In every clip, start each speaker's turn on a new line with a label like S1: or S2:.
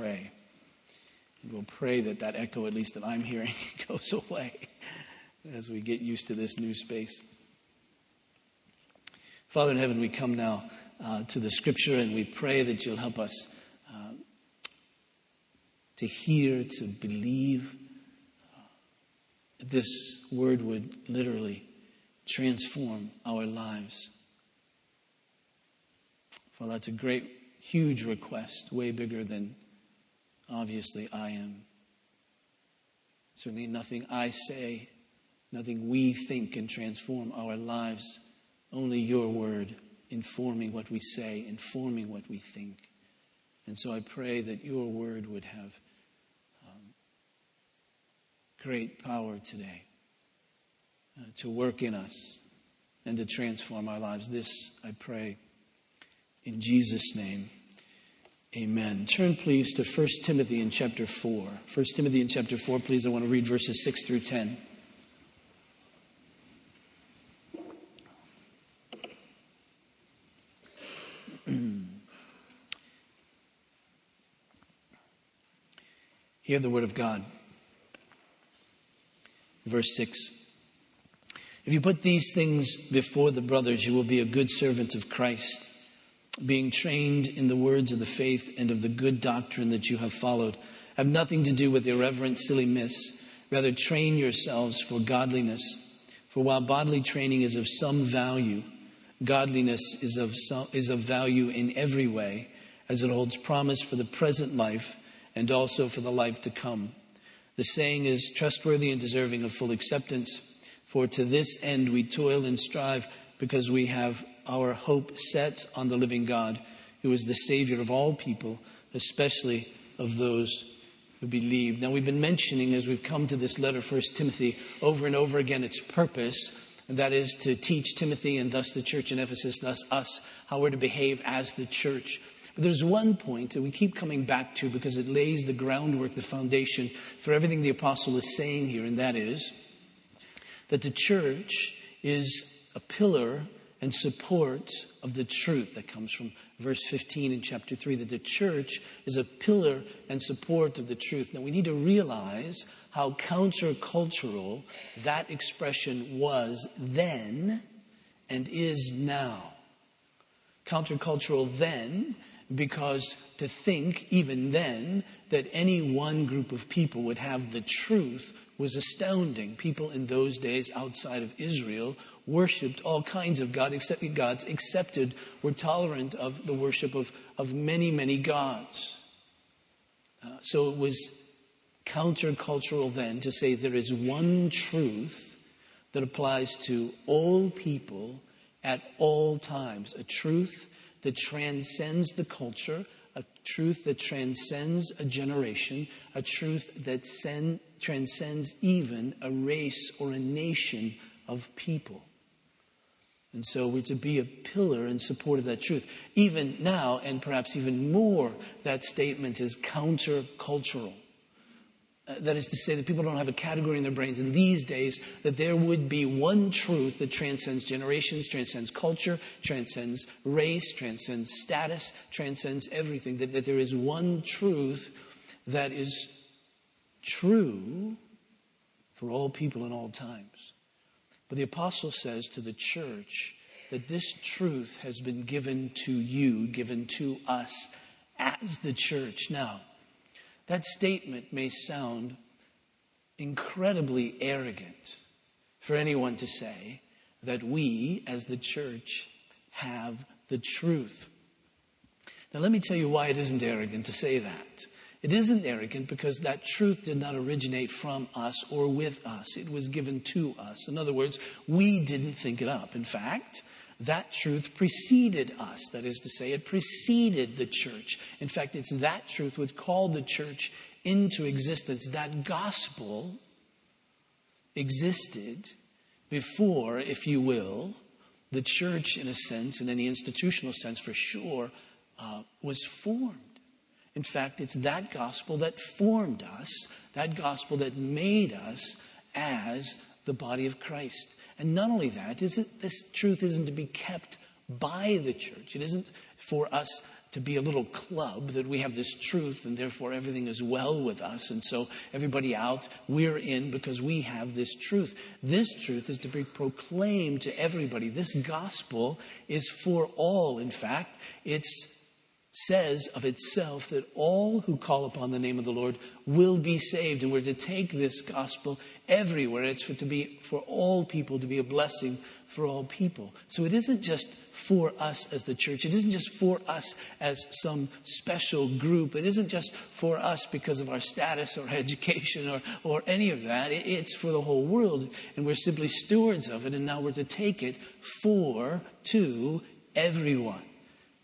S1: pray. And we'll pray that that echo, at least that I'm hearing, goes away as we get used to this new space. Father in heaven, we come now uh, to the scripture and we pray that you'll help us uh, to hear, to believe. Uh, this word would literally transform our lives. Well, that's a great, huge request, way bigger than obviously I am. Certainly nothing I say, nothing we think can transform our lives. Only your word informing what we say, informing what we think. And so I pray that your word would have um, great power today uh, to work in us and to transform our lives. This I pray in Jesus' name. Amen. Turn please to 1 Timothy in chapter 4. 1 Timothy in chapter 4, please. I want to read verses 6 through 10. Hear the word of God. Verse 6. If you put these things before the brothers, you will be a good servant of Christ, being trained in the words of the faith and of the good doctrine that you have followed. Have nothing to do with irreverent, silly myths. Rather, train yourselves for godliness. For while bodily training is of some value, godliness is of, some, is of value in every way, as it holds promise for the present life and also for the life to come. The saying is trustworthy and deserving of full acceptance. For to this end we toil and strive because we have our hope set on the living God, who is the Savior of all people, especially of those who believe. Now we've been mentioning as we've come to this letter, First Timothy, over and over again its purpose, and that is to teach Timothy and thus the church in Ephesus, thus us, how we're to behave as the church. But there's one point that we keep coming back to because it lays the groundwork, the foundation for everything the apostle is saying here, and that is that the church is a pillar and support of the truth that comes from verse 15 in chapter 3 that the church is a pillar and support of the truth. Now we need to realize how countercultural that expression was then and is now. Countercultural then because to think even then that any one group of people would have the truth was astounding. People in those days outside of Israel worshiped all kinds of God, except gods, accepted, were tolerant of the worship of, of many, many gods. Uh, so it was countercultural then to say there is one truth that applies to all people at all times, a truth that transcends the culture, a truth that transcends a generation, a truth that transcends even a race or a nation of people. And so we're to be a pillar in support of that truth. Even now, and perhaps even more, that statement is countercultural. That is to say that people don't have a category in their brains in these days that there would be one truth that transcends generations, transcends culture, transcends race, transcends status, transcends everything. That, that there is one truth that is true for all people in all times. But the apostle says to the church that this truth has been given to you, given to us as the church. Now, that statement may sound incredibly arrogant for anyone to say that we, as the church, have the truth. Now, let me tell you why it isn't arrogant to say that. It isn't arrogant because that truth did not originate from us or with us. It was given to us. In other words, we didn't think it up. In fact, that truth preceded us. That is to say, it preceded the church. In fact, it's that truth which called the church into existence. That gospel existed before, if you will, the church, in a sense, in any institutional sense for sure, uh, was formed. In fact, it's that gospel that formed us, that gospel that made us as the body of Christ. And not only that, this truth isn't to be kept by the church. It isn't for us to be a little club that we have this truth and therefore everything is well with us. And so everybody out, we're in because we have this truth. This truth is to be proclaimed to everybody. This gospel is for all. In fact, it's says of itself that all who call upon the name of the Lord will be saved. And we're to take this gospel everywhere. It's for, to be for all people, to be a blessing for all people. So it isn't just for us as the church. It isn't just for us as some special group. It isn't just for us because of our status or education or, or any of that. It's for the whole world. And we're simply stewards of it. And now we're to take it for, to everyone.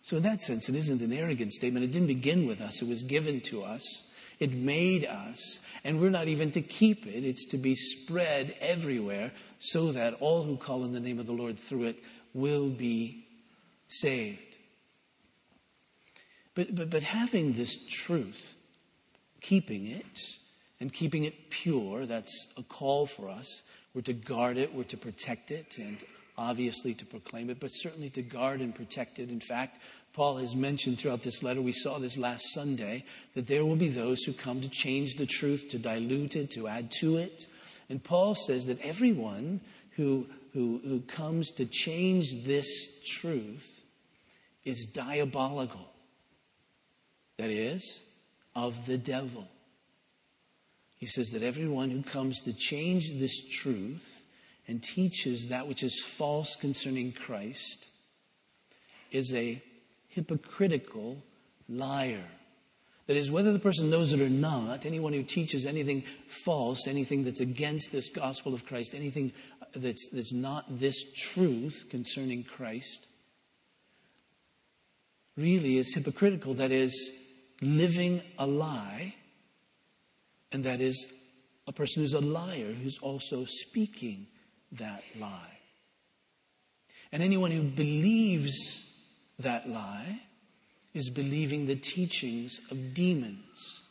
S1: So, in that sense, it isn't an arrogant statement. It didn't begin with us, it was given to us. It made us, and we're not even to keep it. It's to be spread everywhere so that all who call in the name of the Lord through it will be saved. But, but, but having this truth, keeping it, and keeping it pure, that's a call for us. We're to guard it, we're to protect it, and obviously to proclaim it, but certainly to guard and protect it. In fact, Paul has mentioned throughout this letter, we saw this last Sunday, that there will be those who come to change the truth, to dilute it, to add to it. And Paul says that everyone who, who, who comes to change this truth is diabolical. That is, of the devil. He says that everyone who comes to change this truth and teaches that which is false concerning Christ is a hypocritical liar. That is, whether the person knows it or not, anyone who teaches anything false, anything that's against this gospel of Christ, anything that's, that's not this truth concerning Christ, really is hypocritical. That is, living a lie, and that is a person who's a liar who's also speaking that lie. And anyone who believes that lie is believing the teachings of demons.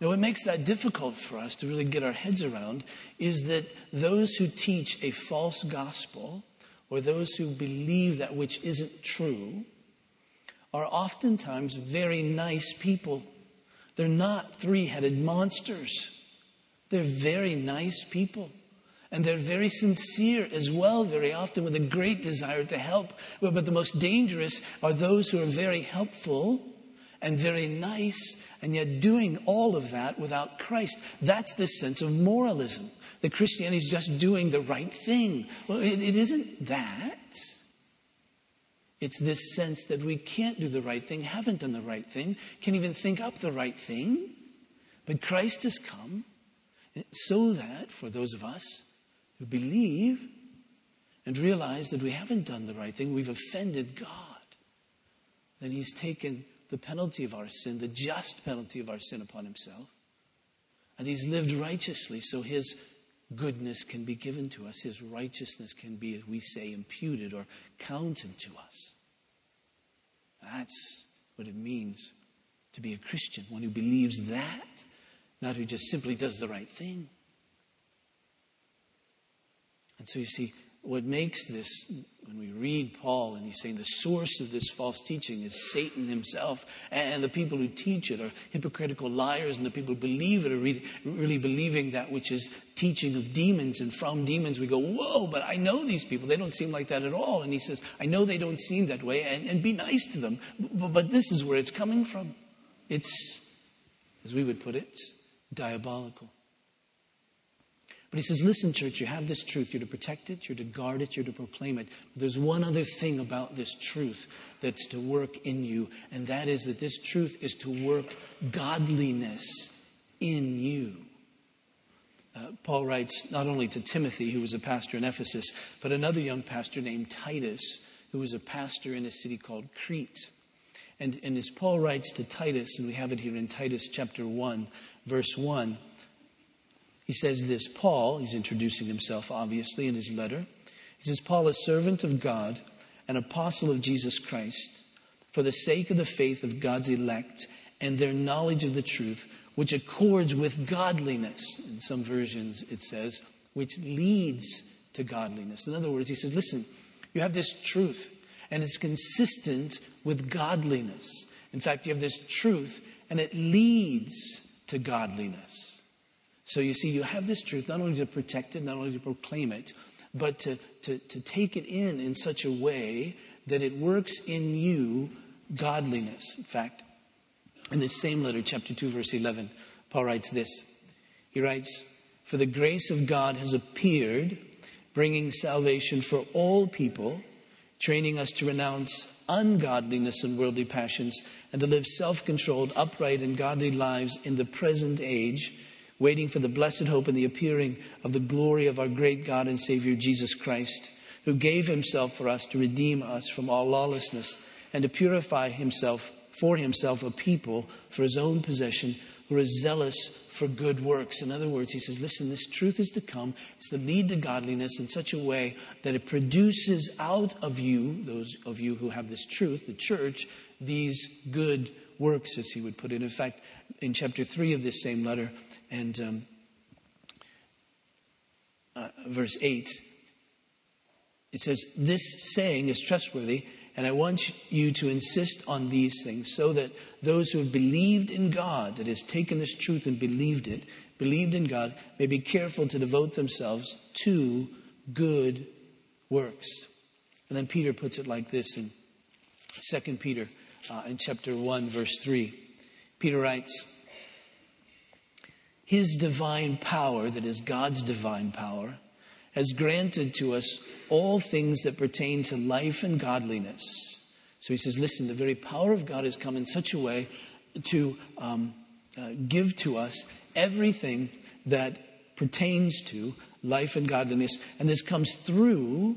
S1: Now, what makes that difficult for us to really get our heads around is that those who teach a false gospel or those who believe that which isn't true are oftentimes very nice people. They're not three headed monsters, they're very nice people. And they're very sincere as well, very often with a great desire to help. But the most dangerous are those who are very helpful and very nice, and yet doing all of that without Christ. That's the sense of moralism. That Christianity is just doing the right thing. Well, it, it isn't that. It's this sense that we can't do the right thing, haven't done the right thing, can't even think up the right thing. But Christ has come so that for those of us who believe and realize that we haven't done the right thing, we've offended God, then He's taken the penalty of our sin, the just penalty of our sin upon Himself, and He's lived righteously so His goodness can be given to us, His righteousness can be, as we say, imputed or counted to us. That's what it means to be a Christian, one who believes that, not who just simply does the right thing. And so you see, what makes this, when we read Paul and he's saying the source of this false teaching is Satan himself, and the people who teach it are hypocritical liars, and the people who believe it are really, really believing that which is teaching of demons and from demons. We go, whoa, but I know these people. They don't seem like that at all. And he says, I know they don't seem that way, and, and be nice to them. But, but this is where it's coming from. It's, as we would put it, diabolical. But he says, listen, church, you have this truth. You're to protect it, you're to guard it, you're to proclaim it. But there's one other thing about this truth that's to work in you, and that is that this truth is to work godliness in you. Uh, Paul writes not only to Timothy, who was a pastor in Ephesus, but another young pastor named Titus, who was a pastor in a city called Crete. And, and as Paul writes to Titus, and we have it here in Titus chapter 1, verse 1, he says this Paul, he's introducing himself obviously in his letter. He says, Paul, a servant of God, an apostle of Jesus Christ, for the sake of the faith of God's elect and their knowledge of the truth, which accords with godliness. In some versions, it says, which leads to godliness. In other words, he says, listen, you have this truth. and it's consistent with godliness. In fact, you have this truth, and it leads to godliness. So you see, you have this truth not only to protect it, not only to proclaim it, but to, to, to take it in in such a way that it works in you godliness. In fact, in this same letter, chapter 2, verse 11, Paul writes this. He writes, For the grace of God has appeared, bringing salvation for all people, training us to renounce ungodliness and worldly passions, and to live self controlled, upright, and godly lives in the present age, waiting for the blessed hope and the appearing of the glory of our great God and Savior Jesus Christ, who gave himself for us to redeem us from all lawlessness and to purify himself for himself a people for his own possession who are zealous for good works. In other words, he says, listen, this truth is to come. It's to lead to godliness in such a way that it produces out of you, those of you who have this truth, the church, these good works, as he would put it. In fact, in chapter 3 of this same letter and um, uh, verse 8, it says, This saying is trustworthy and I want you to insist on these things so that those who have believed in God, that has taken this truth and believed it, believed in God, may be careful to devote themselves to good works. And then Peter puts it like this in 2 Peter uh, in chapter 1, verse 3. Peter writes, His divine power, that is God's divine power, has granted to us all things that pertain to life and godliness. So he says, listen, the very power of God has come in such a way to um, uh, give to us everything that pertains to life and godliness. And this comes through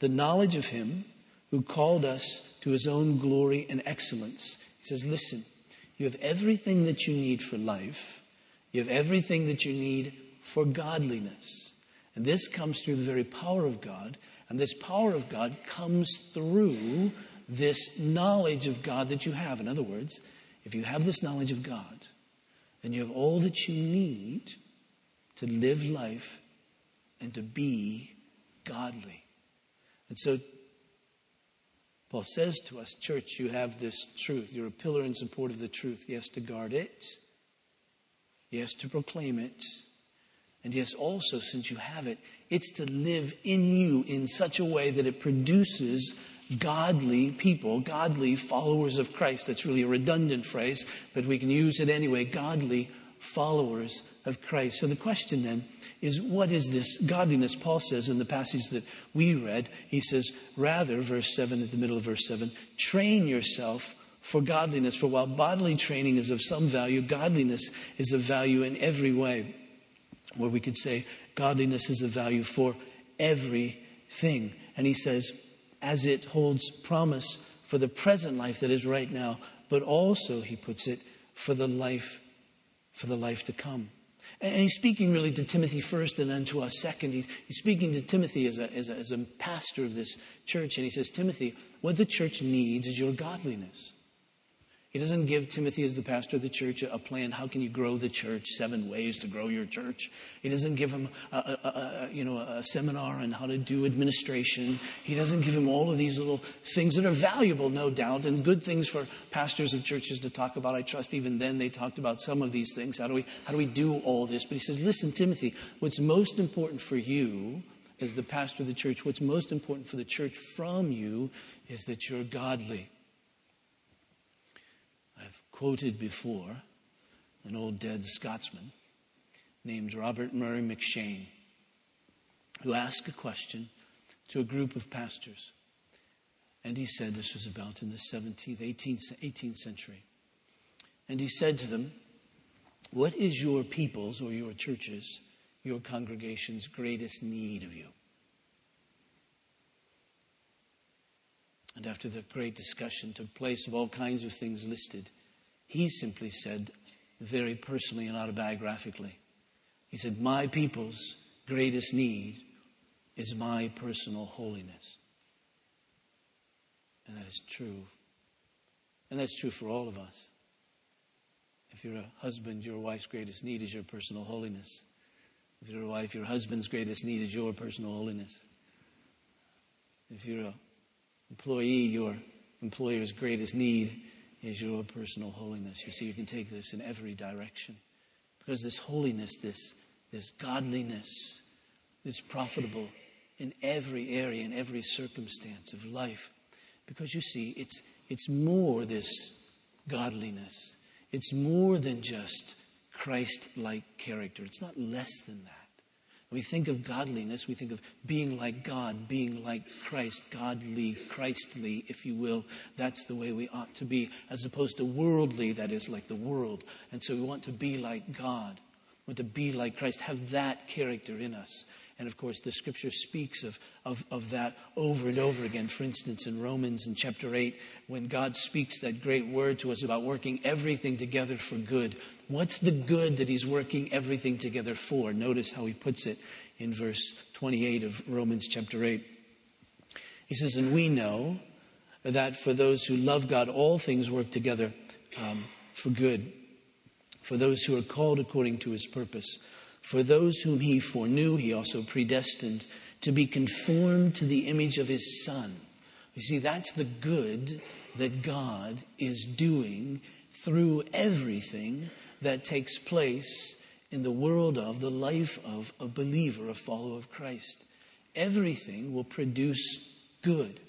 S1: the knowledge of Him who called us to His own glory and excellence. He says, listen, you have everything that you need for life, you have everything that you need for godliness. And this comes through the very power of God. And this power of God comes through this knowledge of God that you have. In other words, if you have this knowledge of God, then you have all that you need to live life and to be godly. And so, Paul says to us, church, you have this truth. You're a pillar in support of the truth. Yes, to guard it. Yes, to proclaim it. And yes, also, since you have it, it's to live in you in such a way that it produces godly people, godly followers of Christ. That's really a redundant phrase, but we can use it anyway. Godly followers of Christ. So the question then is what is this godliness? Paul says in the passage that we read, he says, rather, verse 7 at the middle of verse 7, train yourself for godliness. For while bodily training is of some value, godliness is of value in every way where we could say godliness is of value for everything. And he says, as it holds promise for the present life that is right now, but also, he puts it, for the life, for the life to come. And he's speaking really to Timothy first and then to us second. He's, speaking to Timothy as a, as, a, as a pastor of this church. And he says, Timothy, what the church needs is your godliness. He doesn't give Timothy, as the pastor of the church, a plan. How can you grow the church? Seven ways to grow your church. He doesn't give him, a, a, a, you know, a seminar on how to do administration. He doesn't give him all of these little things that are valuable, no doubt, and good things for pastors of churches to talk about. I trust even then they talked about some of these things. How do we, how do we do all this? But he says, listen, Timothy, what's most important for you as the pastor of the church, what's most important for the church from you is that you're godly quoted before an old dead Scotsman named Robert Murray M'Cheyne, who asked a question to a group of pastors. And he said, this was about in the 17th, 18th, 18th century. And he said to them, What is your people's or your church's, your congregation's greatest need of you? And after the great discussion took place of all kinds of things listed, he simply said, very personally and autobiographically, he said, My people's greatest need is my personal holiness. And that is true. And that's true for all of us. If you're a husband, your wife's greatest need is your personal holiness. If you're a wife, your husband's greatest need is your personal holiness. If you're a Employee, your employer's greatest need is your personal holiness. You see, you can take this in every direction. Because this holiness, this, this godliness, is profitable in every area, in every circumstance of life. Because you see, it's, it's more this godliness. It's more than just Christ like character. It's not less than that. When we think of godliness, we think of being like God, being like Christ, godly, Christly, if you will. That's the way we ought to be, as opposed to worldly, that is like the world. And so we want to be like God, we want to be like Christ, have that character in us. And of course, the scripture speaks of, of, of that over and over again. For instance, in Romans in chapter 8, when God speaks that great word to us about working everything together for good, what's the good that He's working everything together for? Notice how He puts it in verse 28 of Romans chapter 8. He says, And we know that for those who love God, all things work together um, for good, for those who are called according to His purpose. For those whom he foreknew, he also predestined to be conformed to the image of his Son. You see, that's the good that God is doing through everything that takes place in the world of, the life of a believer, a follower of Christ. Everything will produce good.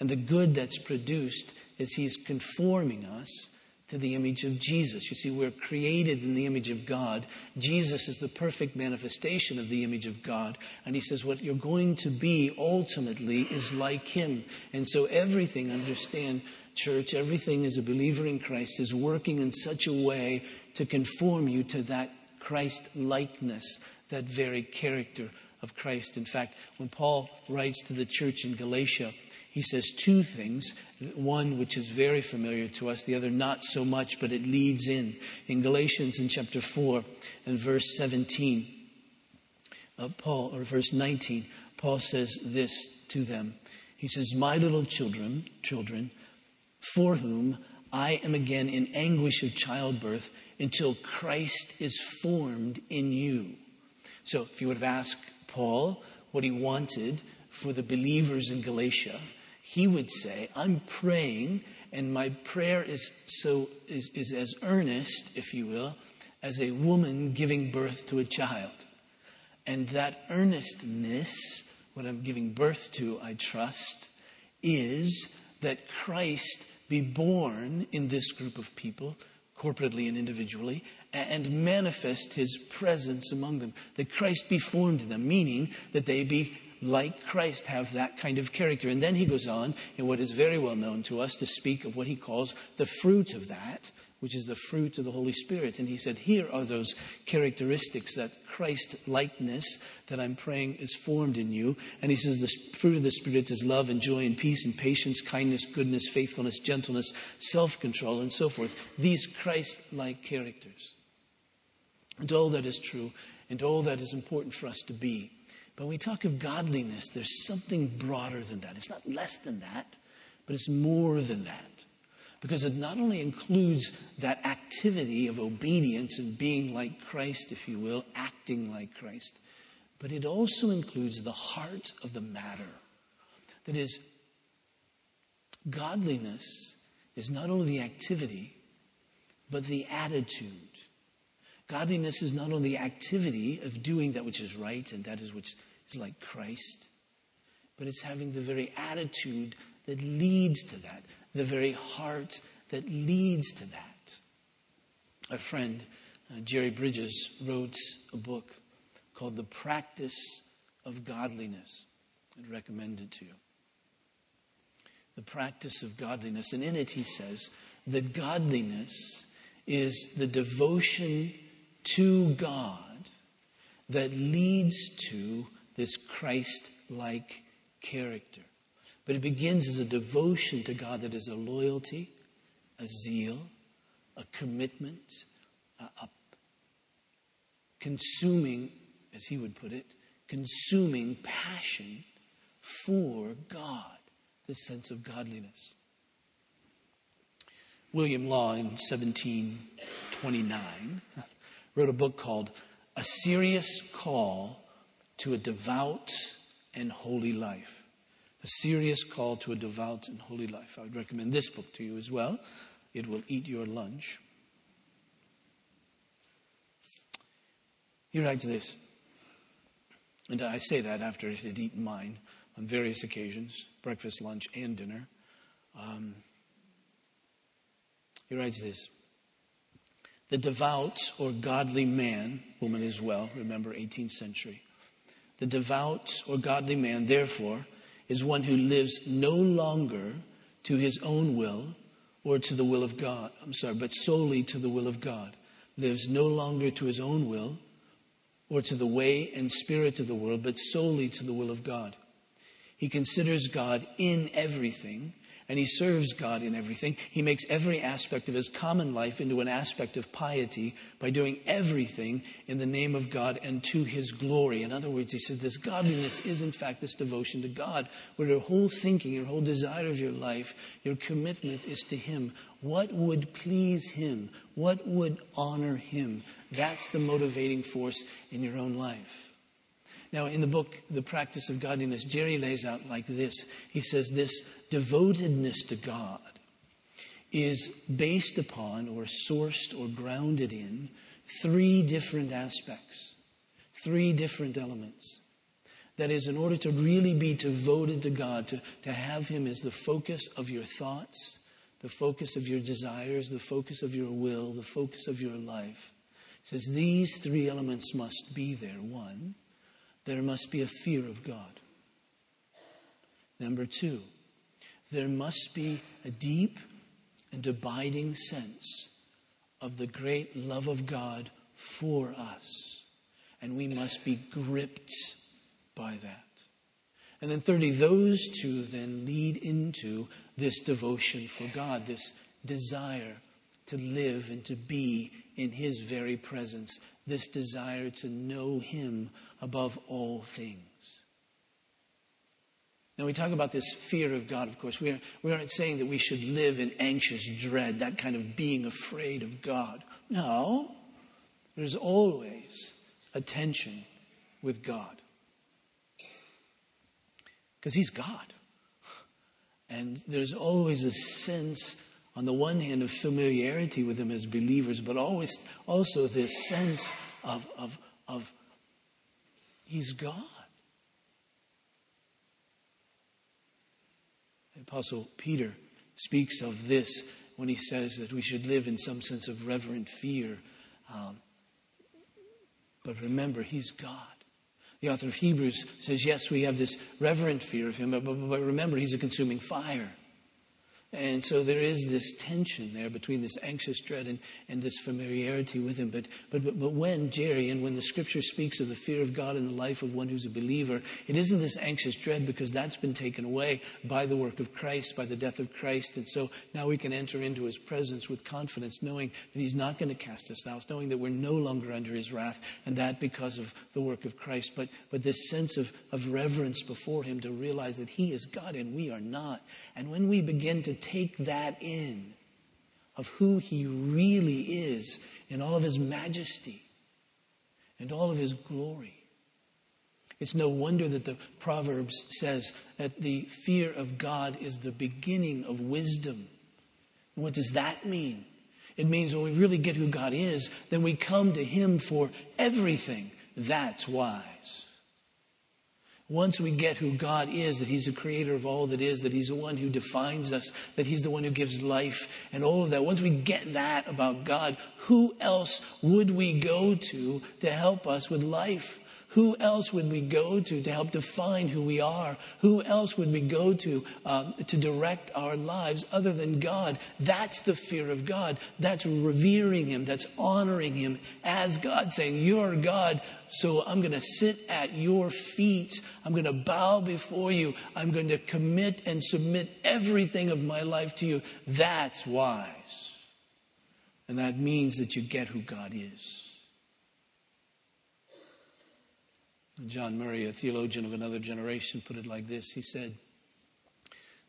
S1: And the good that's produced is He's conforming us to the image of Jesus. You see, we're created in the image of God. Jesus is the perfect manifestation of the image of God. And he says, what you're going to be ultimately is like him. And so everything, understand, church, everything as a believer in Christ is working in such a way to conform you to that Christ likeness, that very character of Christ. In fact, when Paul writes to the church in Galatia, he says two things. One, which is very familiar to us, the other, not so much, but it leads in. In Galatians, in chapter 4 and verse 17, uh, Paul, or verse 19, Paul says this to them. He says, My little children, children, for whom I am again in anguish of childbirth until Christ is formed in you. So if you would have asked Paul what he wanted for the believers in Galatia, he would say, I'm praying, and my prayer is so is, is as earnest, if you will, as a woman giving birth to a child. And that earnestness, what I'm giving birth to, I trust, is that Christ be born in this group of people, corporately and individually, and manifest his presence among them. That Christ be formed in them, meaning that they be like Christ, have that kind of character. And then he goes on in what is very well known to us to speak of what he calls the fruit of that, which is the fruit of the Holy Spirit. And he said, Here are those characteristics, that Christ likeness that I'm praying is formed in you. And he says, The fruit of the Spirit is love and joy and peace and patience, kindness, goodness, faithfulness, gentleness, self control, and so forth. These Christ like characters. And all that is true and all that is important for us to be. But when we talk of godliness, there's something broader than that. It's not less than that, but it's more than that. Because it not only includes that activity of obedience and being like Christ, if you will, acting like Christ, but it also includes the heart of the matter. That is, godliness is not only the activity, but the attitude. Godliness is not only activity of doing that which is right and that is which is like Christ, but it's having the very attitude that leads to that, the very heart that leads to that. A friend, uh, Jerry Bridges, wrote a book called The Practice of Godliness. I'd recommend it to you. The practice of godliness. And in it, he says that godliness is the devotion to God that leads to this Christ like character. But it begins as a devotion to God that is a loyalty, a zeal, a commitment, a, a consuming, as he would put it, consuming passion for God, this sense of godliness. William Law in 1729 wrote a book called A Serious Call to a Devout and Holy Life. a serious call to a devout and holy life. I would recommend this book to you as well. It will eat your lunch. He writes this, and I say that after it had eaten mine on various occasions breakfast, lunch, and dinner. Um, he writes this The devout or godly man, woman as well, remember 18th century. The devout or godly man, therefore, is one who lives no longer to his own will or to the will of God. I'm sorry, but solely to the will of God. Lives no longer to his own will or to the way and spirit of the world, but solely to the will of God. He considers God in everything and he serves God in everything. He makes every aspect of his common life into an aspect of piety by doing everything in the name of God and to his glory. In other words, he said this godliness is in fact this devotion to God, where your whole thinking, your whole desire of your life, your commitment is to him. What would please him? What would honor him? That's the motivating force in your own life. Now, in the book, The Practice of Godliness, Jerry lays out like this. He says this devotedness to God is based upon or sourced or grounded in three different aspects, three different elements. That is, in order to really be devoted to God, to, to have Him as the focus of your thoughts, the focus of your desires, the focus of your will, the focus of your life, says these three elements must be there. One, there must be a fear of God. Number two, there must be a deep and abiding sense of the great love of God for us. And we must be gripped by that. And then, thirdly, those two then lead into this devotion for God, this desire to live and to be in His very presence, this desire to know Him above all things. Now, we talk about this fear of God, of course. We, are, we aren't saying that we should live in anxious dread, that kind of being afraid of God. No, there's always a tension with God. Because He's God. And there's always a sense, on the one hand, of familiarity with Him as believers, but always also this sense of, of, of He's God. The Apostle Peter speaks of this when he says that we should live in some sense of reverent fear. Um, but remember, He's God. The author of Hebrews says, yes, we have this reverent fear of Him, but, but, but remember, He's a consuming fire. And so there is this tension there between this anxious dread and, and this familiarity with Him. But, but, but, but when, Jerry, and when the scripture speaks of the fear of God in the life of one who's a believer, it isn't this anxious dread because that's been taken away by the work of Christ, by the death of Christ. And so now we can enter into His presence with confidence, knowing that He's not going to cast us out, knowing that we're no longer under His wrath, and that because of the work of Christ. But, but this sense of, of reverence before Him to realize that He is God and we are not. And when we begin to take that in of who he really is in all of his majesty and all of his glory. It's no wonder that the Proverbs says that the fear of God is the beginning of wisdom. What does that mean? It means when we really get who God is, then we come to him for everything. That's wise. Once we get who God is, that He's the creator of all that is, that He's the one who defines us, that He's the one who gives life, and all of that, once we get that about God, who else would we go to to help us with life? Who else would we go to to help define who we are? Who else would we go to uh, to direct our lives other than God? That's the fear of God. That's revering Him. That's honoring Him as God, saying, You're God, so I'm going to sit at your feet. I'm going to bow before you. I'm going to commit and submit everything of my life to you. That's wise. And that means that you get who God is. John Murray, a theologian of another generation, put it like this He said,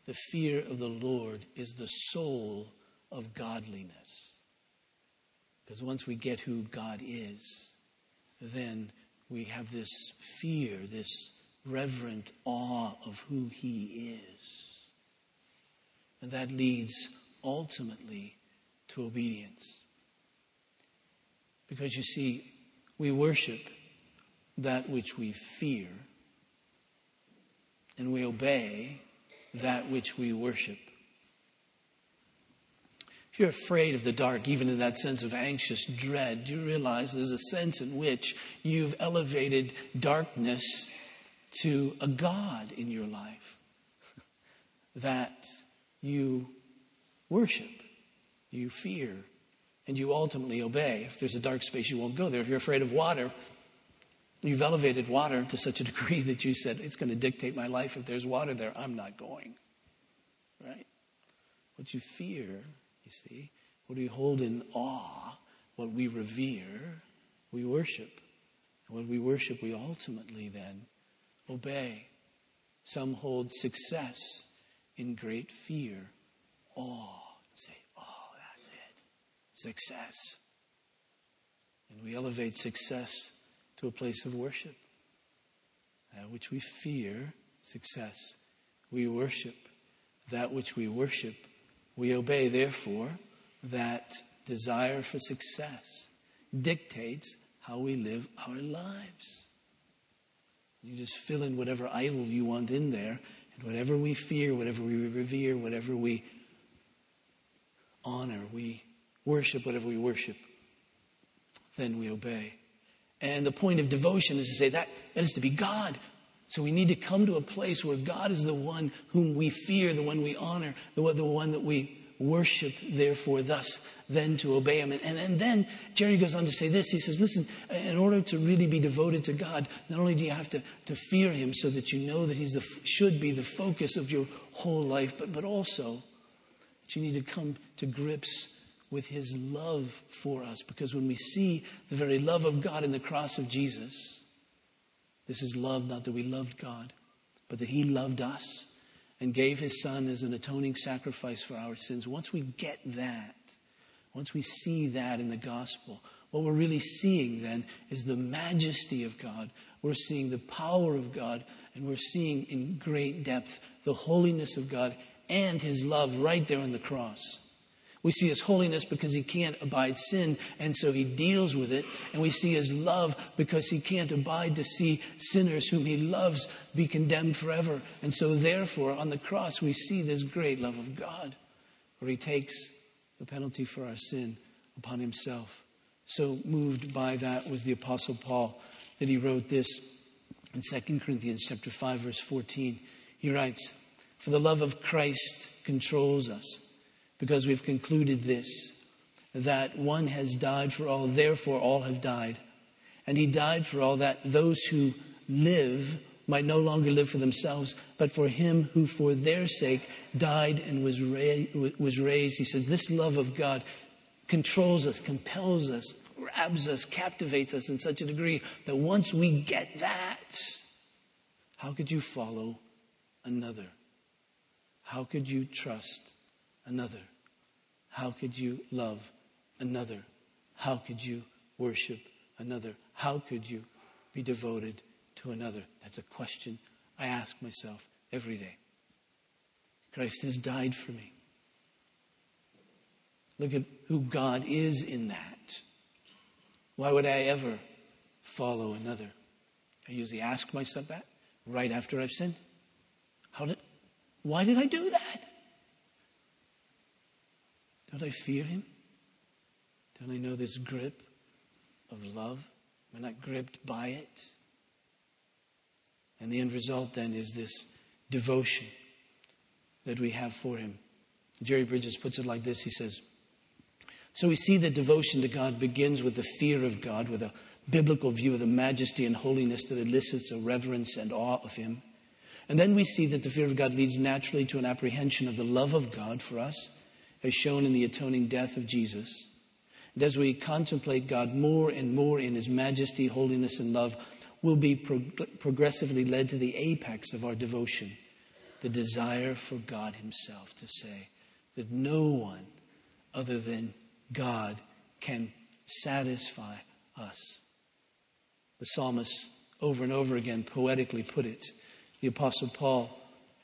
S1: The fear of the Lord is the soul of godliness. Because once we get who God is, then we have this fear, this reverent awe of who He is. And that leads ultimately to obedience. Because you see, we worship that which we fear, and we obey that which we worship. If you're afraid of the dark, even in that sense of anxious dread, do you realize there's a sense in which you've elevated darkness to a God in your life that you worship, you fear, and you ultimately obey. If there's a dark space, you won't go there. If you're afraid of water, you've elevated water to such a degree that you said, it's going to dictate my life. If there's water there, I'm not going. Right? What you fear you see? What we hold in awe, what we revere, we worship. And what we worship, we ultimately then obey. Some hold success in great fear, awe. Say, oh, that's it. Success. And we elevate success to a place of worship. That which we fear, success. We worship. That which we worship, we obey, therefore, that desire for success dictates how we live our lives. You just fill in whatever idol you want in there, and whatever we fear, whatever we revere, whatever we honor, we worship, whatever we worship, then we obey. And the point of devotion is to say that, that is to be God. So we need to come to a place where God is the one whom we fear, the one we honor, the one, the one that we worship, therefore, thus, then to obey Him. And, and, and then Jerry goes on to say this. He says, listen, in order to really be devoted to God, not only do you have to, to fear Him so that you know that He should be the focus of your whole life, but, but also that you need to come to grips with His love for us. Because when we see the very love of God in the cross of Jesus, this is love, not that we loved God, but that He loved us and gave His Son as an atoning sacrifice for our sins. Once we get that, once we see that in the gospel, what we're really seeing then is the majesty of God. We're seeing the power of God, and we're seeing in great depth the holiness of God and His love right there on the cross. We see his holiness because he can't abide sin, and so he deals with it. And we see his love because he can't abide to see sinners whom he loves be condemned forever. And so, therefore, on the cross, we see this great love of God, where he takes the penalty for our sin upon himself. So moved by that was the Apostle Paul that he wrote this in 2 Corinthians chapter 5, verse 14. He writes, For the love of Christ controls us because we've concluded this that one has died for all, therefore all have died. And he died for all that those who live might no longer live for themselves, but for him who for their sake died and was, ra- was raised. He says, This love of God controls us, compels us, grabs us, captivates us in such a degree that once we get that, how could you follow another? How could you trust another? How could you love another? How could you worship another? How could you be devoted to another? That's a question I ask myself every day. Christ has died for me. Look at who God is in that. Why would I ever follow another? I usually ask myself that right after I've sinned. How did, why did I do that? Don't I fear him? Don't I know this grip of love? Am I not gripped by it? And the end result then is this devotion that we have for him. Jerry Bridges puts it like this he says, So we see that devotion to God begins with the fear of God, with a biblical view of the majesty and holiness that elicits a reverence and awe of him. And then we see that the fear of God leads naturally to an apprehension of the love of God for us as shown in the atoning death of Jesus. And as we contemplate God more and more in His majesty, holiness, and love, we'll be progressively led to the apex of our devotion the desire for God Himself to say that no one other than God can satisfy us. The psalmist over and over again poetically put it. The Apostle Paul,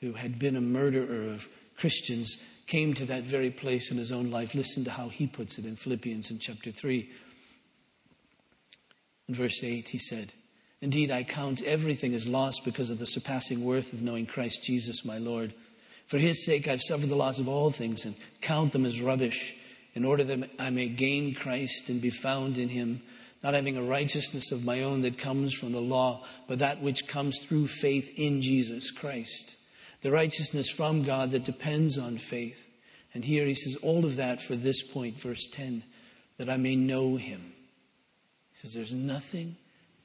S1: who had been a murderer of Christians, came to that very place in his own life. Listen to how he puts it in Philippians in chapter 3. In verse 8, he said, Indeed, I count everything as lost because of the surpassing worth of knowing Christ Jesus my Lord. For his sake, I've suffered the loss of all things and count them as rubbish in order that I may gain Christ and be found in him, not having a righteousness of my own that comes from the law, but that which comes through faith in Jesus Christ. The righteousness from God that depends on faith. And here he says all of that for this point, verse 10, that I may know him. He says, There's nothing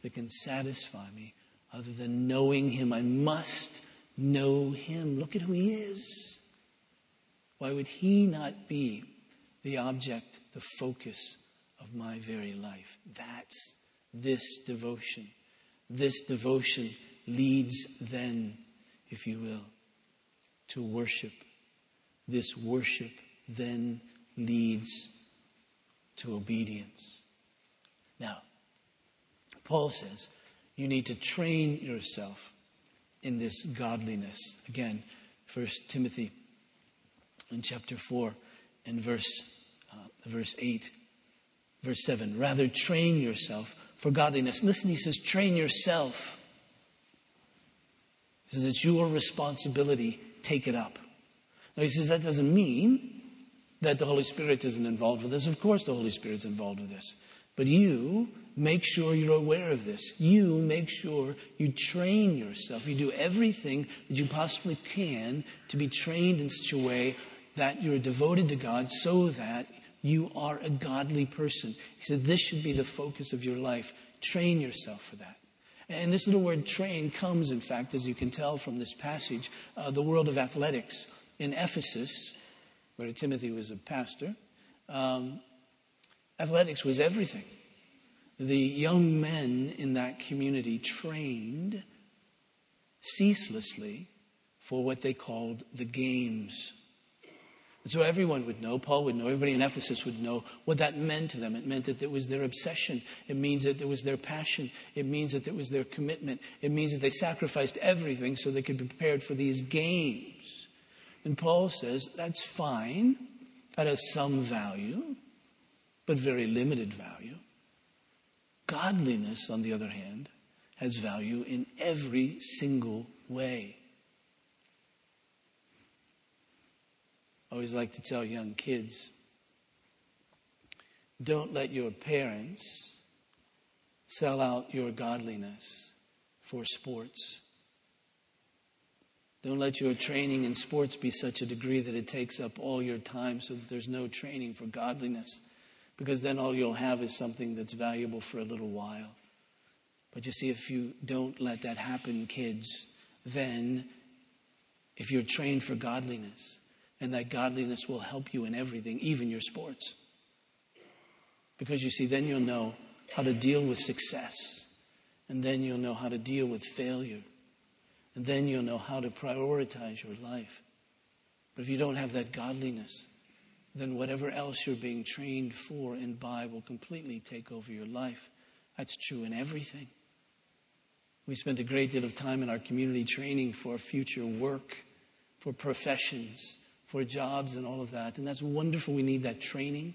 S1: that can satisfy me other than knowing him. I must know him. Look at who he is. Why would he not be the object, the focus of my very life? That's this devotion. This devotion leads then, if you will, to worship. This worship then leads to obedience. Now, Paul says you need to train yourself in this godliness. Again, First Timothy in chapter 4 and verse, uh, verse 8, verse 7. Rather, train yourself for godliness. Listen, he says, train yourself. He says, it's your responsibility. Take it up. Now, he says, that doesn't mean that the Holy Spirit isn't involved with this. Of course, the Holy Spirit's involved with this. But you make sure you're aware of this. You make sure you train yourself. You do everything that you possibly can to be trained in such a way that you're devoted to God so that you are a godly person. He said this should be the focus of your life. Train yourself for that. And this little word train comes, in fact, as you can tell from this passage, uh, the world of athletics. In Ephesus, where Timothy was a pastor, um, athletics was everything the young men in that community trained ceaselessly for what they called the games. And so everyone would know, Paul would know, everybody in Ephesus would know what that meant to them. It meant that it was their obsession. It means that it was their passion. It means that it was their commitment. It means that they sacrificed everything so they could be prepared for these games. And Paul says that's fine. That has some value, but very limited value. Godliness, on the other hand, has value in every single way. I always like to tell young kids don't let your parents sell out your godliness for sports. Don't let your training in sports be such a degree that it takes up all your time so that there's no training for godliness because then all you'll have is something that's valuable for a little while. But you see, if you don't let that happen, kids, then if you're trained for godliness, and that godliness will help you in everything, even your sports. Because you see, then you'll know how to deal with success, and then you'll know how to deal with failure, and then you'll know how to prioritize your life. But if you don't have that godliness, then whatever else you're being trained for and by will completely take over your life. That's true in everything. We spend a great deal of time in our community training for future work, for professions, for jobs, and all of that. And that's wonderful. We need that training.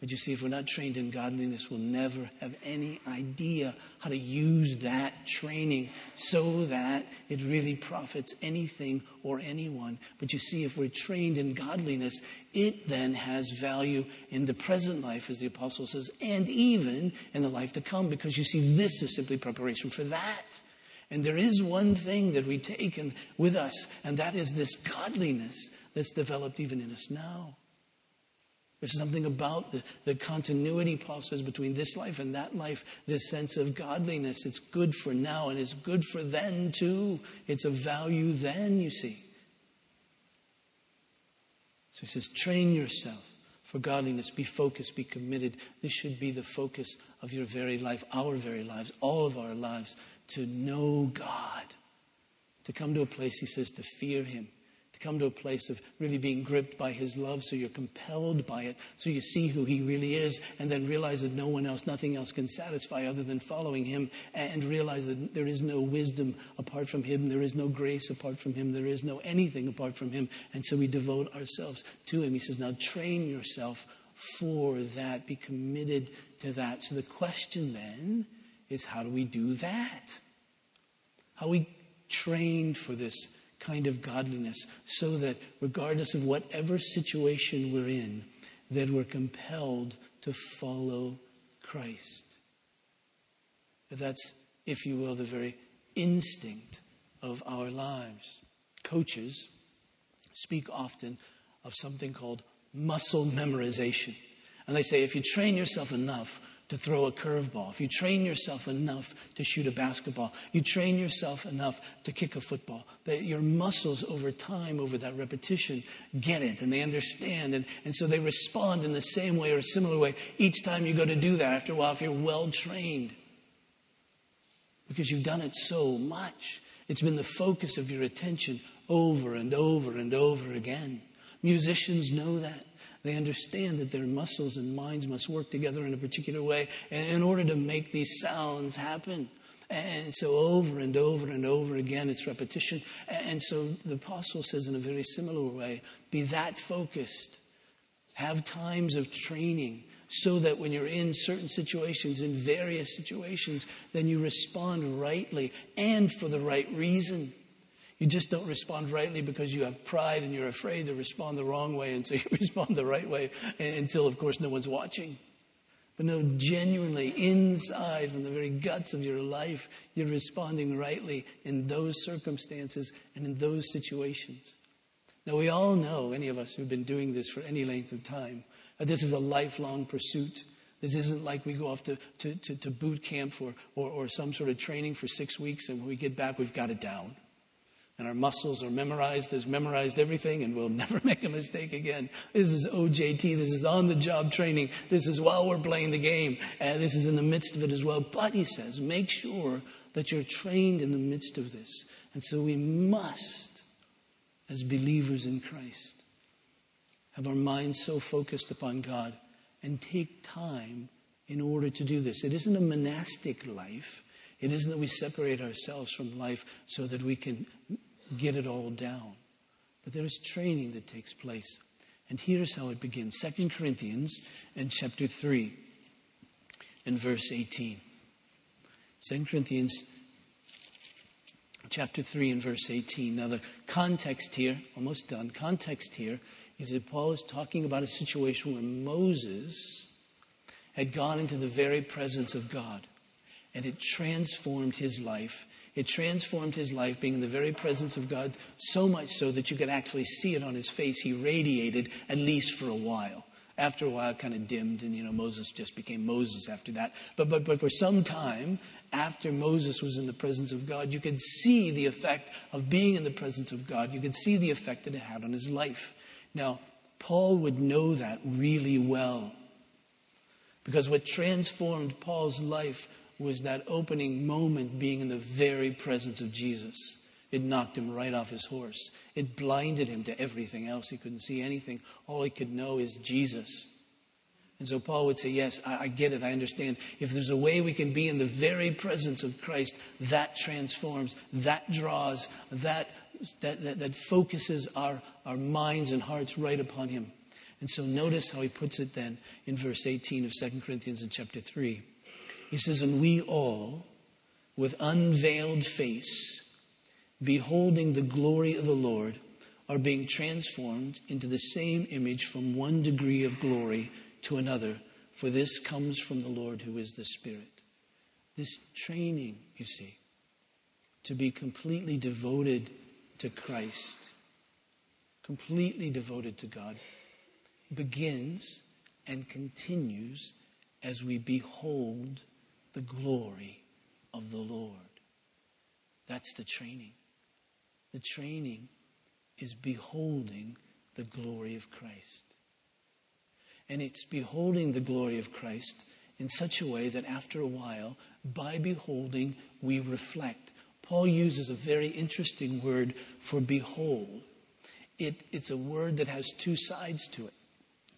S1: But you see, if we're not trained in godliness, we'll never have any idea how to use that training so that it really profits anything or anyone. But you see, if we're trained in godliness, it then has value in the present life, as the apostle says, and even in the life to come, because you see, this is simply preparation for that. And there is one thing that we take with us, and that is this godliness that's developed even in us now. There's something about the, the continuity, Paul says, between this life and that life, this sense of godliness. It's good for now and it's good for then too. It's a value then, you see. So he says, train yourself for godliness. Be focused, be committed. This should be the focus of your very life, our very lives, all of our lives, to know God. To come to a place, he says, to fear him to come to a place of really being gripped by His love so you're compelled by it, so you see who He really is, and then realize that no one else, nothing else can satisfy other than following Him, and realize that there is no wisdom apart from Him, there is no grace apart from Him, there is no anything apart from Him, and so we devote ourselves to Him. He says, Now train yourself for that, be committed to that. So the question then is, how do we do that? How we trained for this kind of godliness so that regardless of whatever situation we're in, that we're compelled to follow Christ. That's, if you will, the very instinct of our lives. Coaches speak often of something called muscle memorization. And they say if you train yourself enough, to throw a curveball, if you train yourself enough to shoot a basketball, you train yourself enough to kick a football, that your muscles over time, over that repetition, get it and they understand. And, and so they respond in the same way or a similar way each time you go to do that after a while if you're well trained. Because you've done it so much. It's been the focus of your attention over and over and over again. Musicians know that. They understand that their muscles and minds must work together in a particular way in order to make these sounds happen. And so over and over and over again, it's repetition. And so the apostle says in a very similar way, be that focused. Have times of training so that when you're in certain situations, in various situations, then you respond rightly and for the right reason. You just don't respond rightly because you have pride and you're afraid to respond the wrong way, and so you respond the right way until, of course, no one's watching. But no, genuinely, inside, from the very guts of your life, you're responding rightly in those circumstances and in those situations. Now, we all know, any of us who've been doing this for any length of time, that this is a lifelong pursuit. This isn't like we go off to, to, to, to boot camp or, or, or some sort of training for six weeks, and when we get back, we've got it down and our muscles are memorized as memorized everything and we'll never make a mistake again. This is OJT. This is on the job training. This is while we're playing the game. And this is in the midst of it as well. But he says, make sure that you're trained in the midst of this. And so we must, as believers in Christ, have our minds so focused upon God and take time in order to do this. It isn't a monastic life. It isn't that we separate ourselves from life so that we can get it all down. But there is training that takes place. And here's how it begins 2 Corinthians and chapter 3 and verse 18. 2 Corinthians chapter 3 and verse 18. Now, the context here, almost done, context here is that Paul is talking about a situation where Moses had gone into the very presence of God and it transformed his life it transformed his life, being in the very presence of God, so much so that you could actually see it on his face. He radiated, at least for a while. After a while, kind of dimmed, and you know, Moses just became Moses after that. But, but, but for some time, after Moses was in the presence of God, you could see the effect of being in the presence of God. You could see the effect that it had on his life. Now, Paul would know that really well. Because what transformed Paul's life was that opening moment being in the very presence of Jesus. It knocked him right off his horse. It blinded him to everything else. He couldn't see anything. All he could know is Jesus. And so Paul would say, Yes, I, I, get it. I understand. If there's a way we can be in the very presence of Christ, that transforms, that draws, that, that, that, that focuses our, our minds and hearts right upon him. And so notice how he puts it then in verse 18 of 2 Corinthians in chapter 3. He says, And we all, with unveiled face, beholding the glory of the Lord, are being transformed into the same image from one degree of glory to another, for this comes from the Lord who is the Spirit. This training, you see, to be completely devoted to Christ, completely devoted to God, begins and continues as we behold the glory of the Lord. That's the training. The training is beholding the glory of Christ. And it's beholding the glory of Christ in such a way that after a while, by beholding, we reflect. Paul uses a very interesting word for behold. it, it's a word that has two sides to it.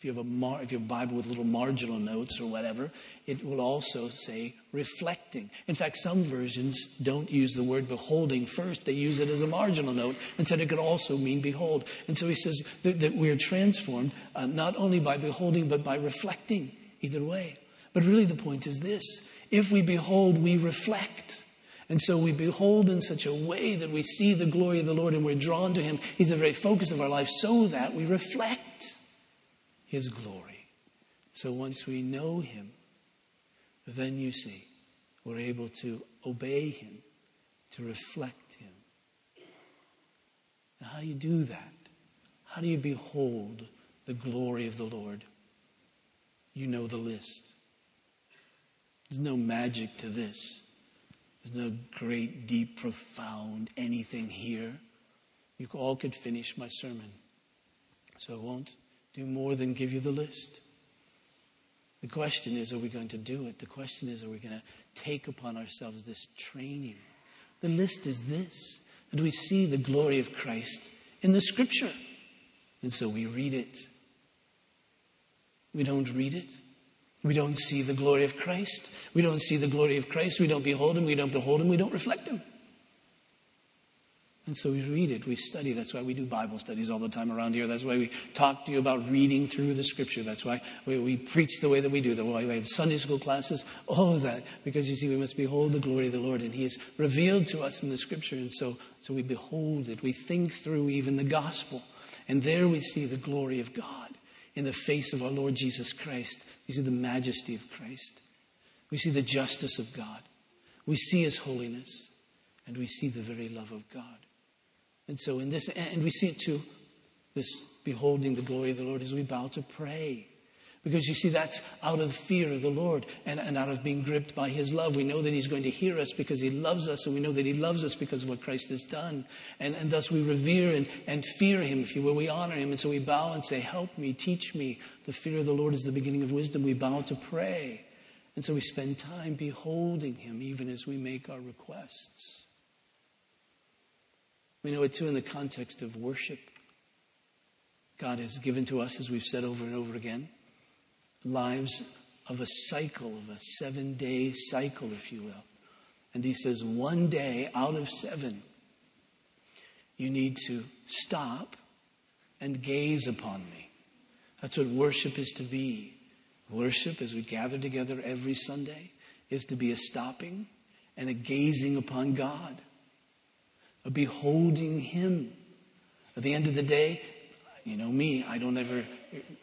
S1: If you, have a mar- if you have a Bible with little marginal notes or whatever, it will also say reflecting. In fact, some versions don't use the word beholding first. They use it as a marginal note and said it could also mean behold. And so he says that, that we're transformed uh, not only by beholding, but by reflecting, either way. But really the point is this. If we behold, we reflect. And so we behold in such a way that we see the glory of the Lord and we're drawn to Him. He's the very focus of our life so that we reflect His glory. So once we know Him, then you see, we're able to obey Him, to reflect Him. Now, how do you do that? How do you behold the glory of the Lord? You know the list. There's no magic to this. There's no great, deep, profound anything here. You all could finish my sermon. So I won't do more than give you the list. The question is, are we going to do it? The question is, are we going to take upon ourselves this training? The list is this that we see the glory of Christ in the scripture. And so we read it. We don't read it. We don't see the glory of Christ. We don't see the glory of Christ. We don't behold him. We don't behold him. We don't reflect him. And so we read it, we study. That's why we do Bible studies all the time around here. That's why we talk to you about reading through the scripture. That's why we, we preach the way that we do. the way we have Sunday school classes, all of that. Because you see, we must behold the glory of the Lord, and He is revealed to us in the scripture. And so, so we behold it. We think through even the gospel. And there we see the glory of God in the face of our Lord Jesus Christ. We see the majesty of Christ. We see the justice of God. We see His holiness. And we see the very love of God. And so in this, and we see it too, this beholding the glory of the Lord as we bow to pray. Because you see, that's out of fear of the Lord and, and out of being gripped by His love. We know that He's going to hear us because He loves us, and we know that He loves us because of what Christ has done. And, and thus we revere and, and fear Him, if you will. We honor Him. And so we bow and say, Help me, teach me. The fear of the Lord is the beginning of wisdom. We bow to pray. And so we spend time beholding Him even as we make our requests. We know it too in the context of worship. God has given to us, as we've said over and over again, lives of a cycle, of a seven day cycle, if you will. And he says, one day out of seven, you need to stop and gaze upon me. That's what worship is to be. Worship, as we gather together every Sunday, is to be a stopping and a gazing upon God, a beholding Him. At the end of the day, you know me, I don't ever,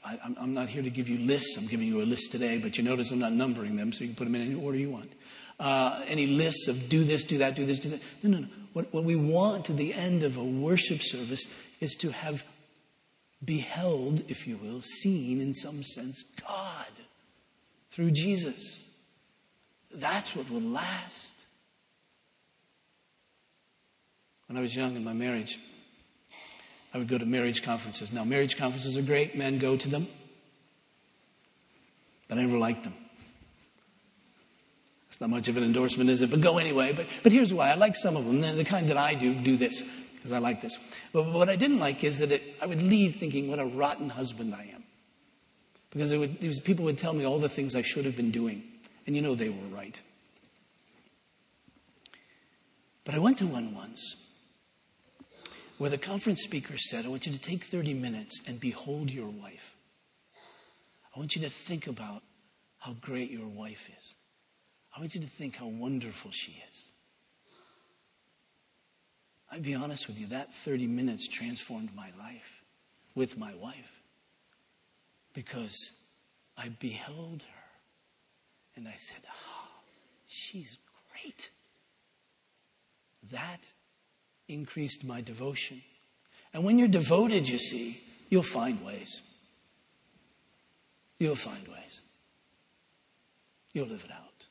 S1: I, am not here to give you lists. I'm giving you a list today, but you notice I'm not numbering them, so you can put them in any order you want. Uh, any lists of do this, do that, do this, do that. No, no, no. What, what we want at the end of a worship service is to have beheld, if you will, seen in some sense God through Jesus. That's what will last. When I was young in my marriage, I would go to marriage conferences. Now, marriage conferences are great, men go to them, but I never liked them. It's not much of an endorsement, is it? But go anyway. But, but here's why. I like some of them. The, the kind that I do, do this, because I like this. But, but what I didn't like is that it, I would leave thinking what a rotten husband I am. Because it would, it was, people would tell me all the things I should have been doing. And you know they were right. But I went to one once where the conference speaker said, I want you to take 30 minutes and behold your wife. I want you to think about how great your wife is. I want you to think how wonderful she is. I'd be honest with you, that 30 minutes transformed my life with my wife because I beheld her and I said, oh, she's great. That increased my devotion. And when you're devoted, you see, you'll find ways. You'll find ways. You'll live it out.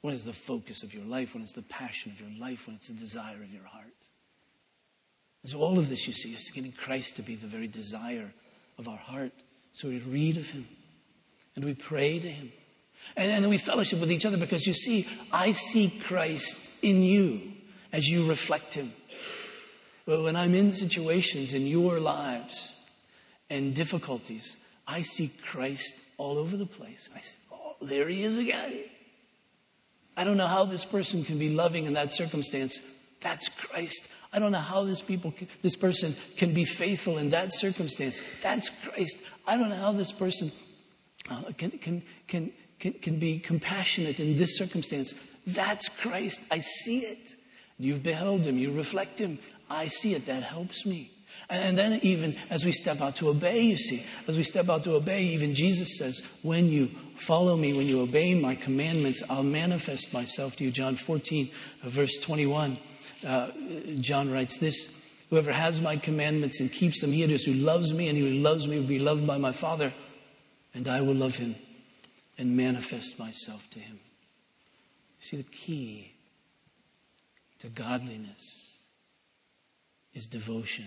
S1: When it's the focus of your life, when it's the passion of your life, when it's the desire of your heart. And so all of this, you see, is to getting Christ to be the very desire of our heart. So we read of him and we pray to him. And, and then we fellowship with each other because you see, I see Christ in you as you reflect him. But when I'm in situations in your lives and difficulties, I see Christ all over the place. I say, oh, there he is again. I don't know how this person can be loving in that circumstance. That's Christ. I don't know how this people, this person can be faithful in that circumstance. That's Christ. I don't know how this person uh, can, can, can, can, can be compassionate in this circumstance. That's Christ. I see it. You've beheld him. You reflect him. I see it. That helps me. And then even as we step out to obey, you see, as we step out to obey, even Jesus says, when you follow me, when you obey my commandments, I'll manifest myself to you. John 14, uh, verse 21. Uh, John writes this, whoever has my commandments and keeps them, he it is who loves me, and he who loves me will be loved by my Father, and I will love him and manifest myself to him. See, the key to godliness is devotion.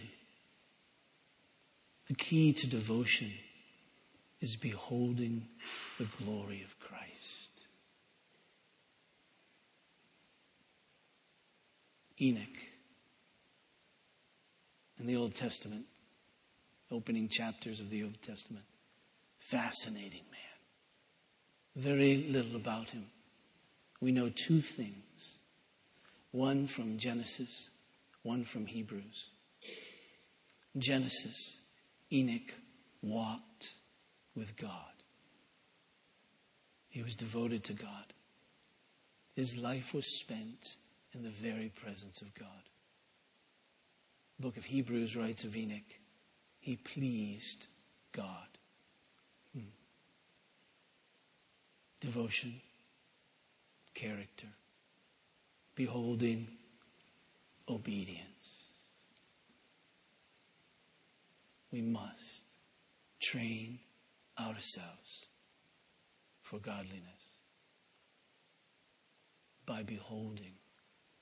S1: The key to devotion is beholding the glory of Christ. Enoch in the Old Testament, opening chapters of the Old Testament. Fascinating man. Very little about him. We know two things one from Genesis, one from Hebrews. Genesis, Enoch walked with God. He was devoted to God. His life was spent in the very presence of God. The book of Hebrews writes of Enoch, he pleased God. Hmm. Devotion, character, beholding, obedience. We must train ourselves for godliness by beholding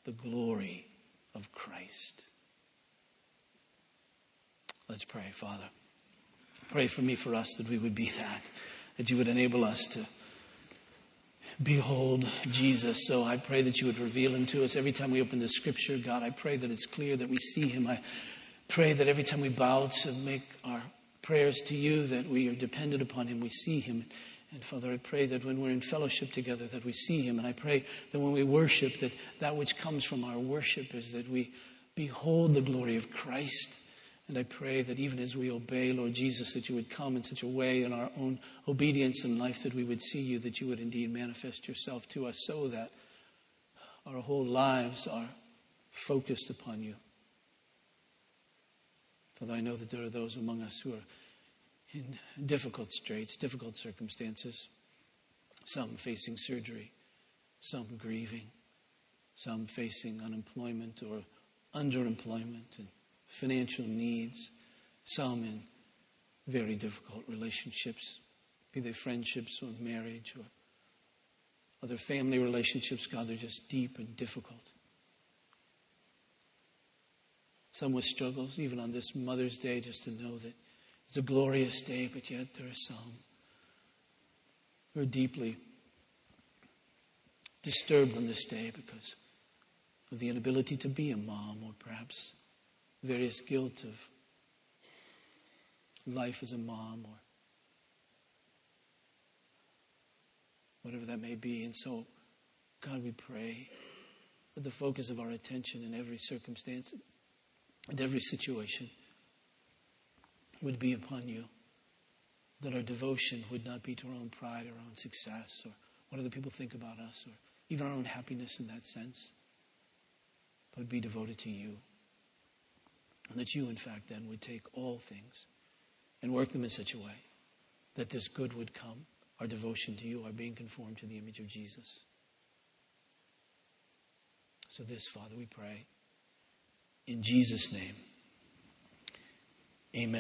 S1: the glory of Christ. Let's pray, Father. Pray for me, for us, that we would be that, that you would enable us to behold Jesus. So I pray that you would reveal him to us every time we open the scripture. God, I pray that it's clear that we see him. I pray that every time we bow to make our prayers to you, that we are dependent upon him, we see him. And Father, I pray that when we're in fellowship together, that we see Him. And I pray that when we worship, that that which comes from our worship is that we behold the glory of Christ. And I pray that even as we obey, Lord Jesus, that you would come in such a way in our own obedience and life that we would see you, that you would indeed manifest yourself to us so that our whole lives are focused upon you. Father, I know that there are those among us who are in difficult straits, difficult circumstances, some facing surgery, some grieving, some facing unemployment or underemployment and financial needs, some in very difficult relationships, be they friendships or marriage or other family relationships. God, they're just deep and difficult. Some with struggles, even on this Mother's Day, just to know that it's a glorious day, but yet there are some who are deeply disturbed on this day because of the inability to be a mom or perhaps various guilt of life as a mom or whatever that may be. And so, God, we pray that the focus of our attention in every circumstance and every situation would be upon you. That our devotion would not be to our own pride, our own success, or what other people think about us, or even our own happiness in that sense, but be devoted to you. And that you, in fact, then would take all things and work them in such a way that this good would come, our devotion to you, our being conformed to the image of Jesus. So, this, Father, we pray. In Jesus' name, amen.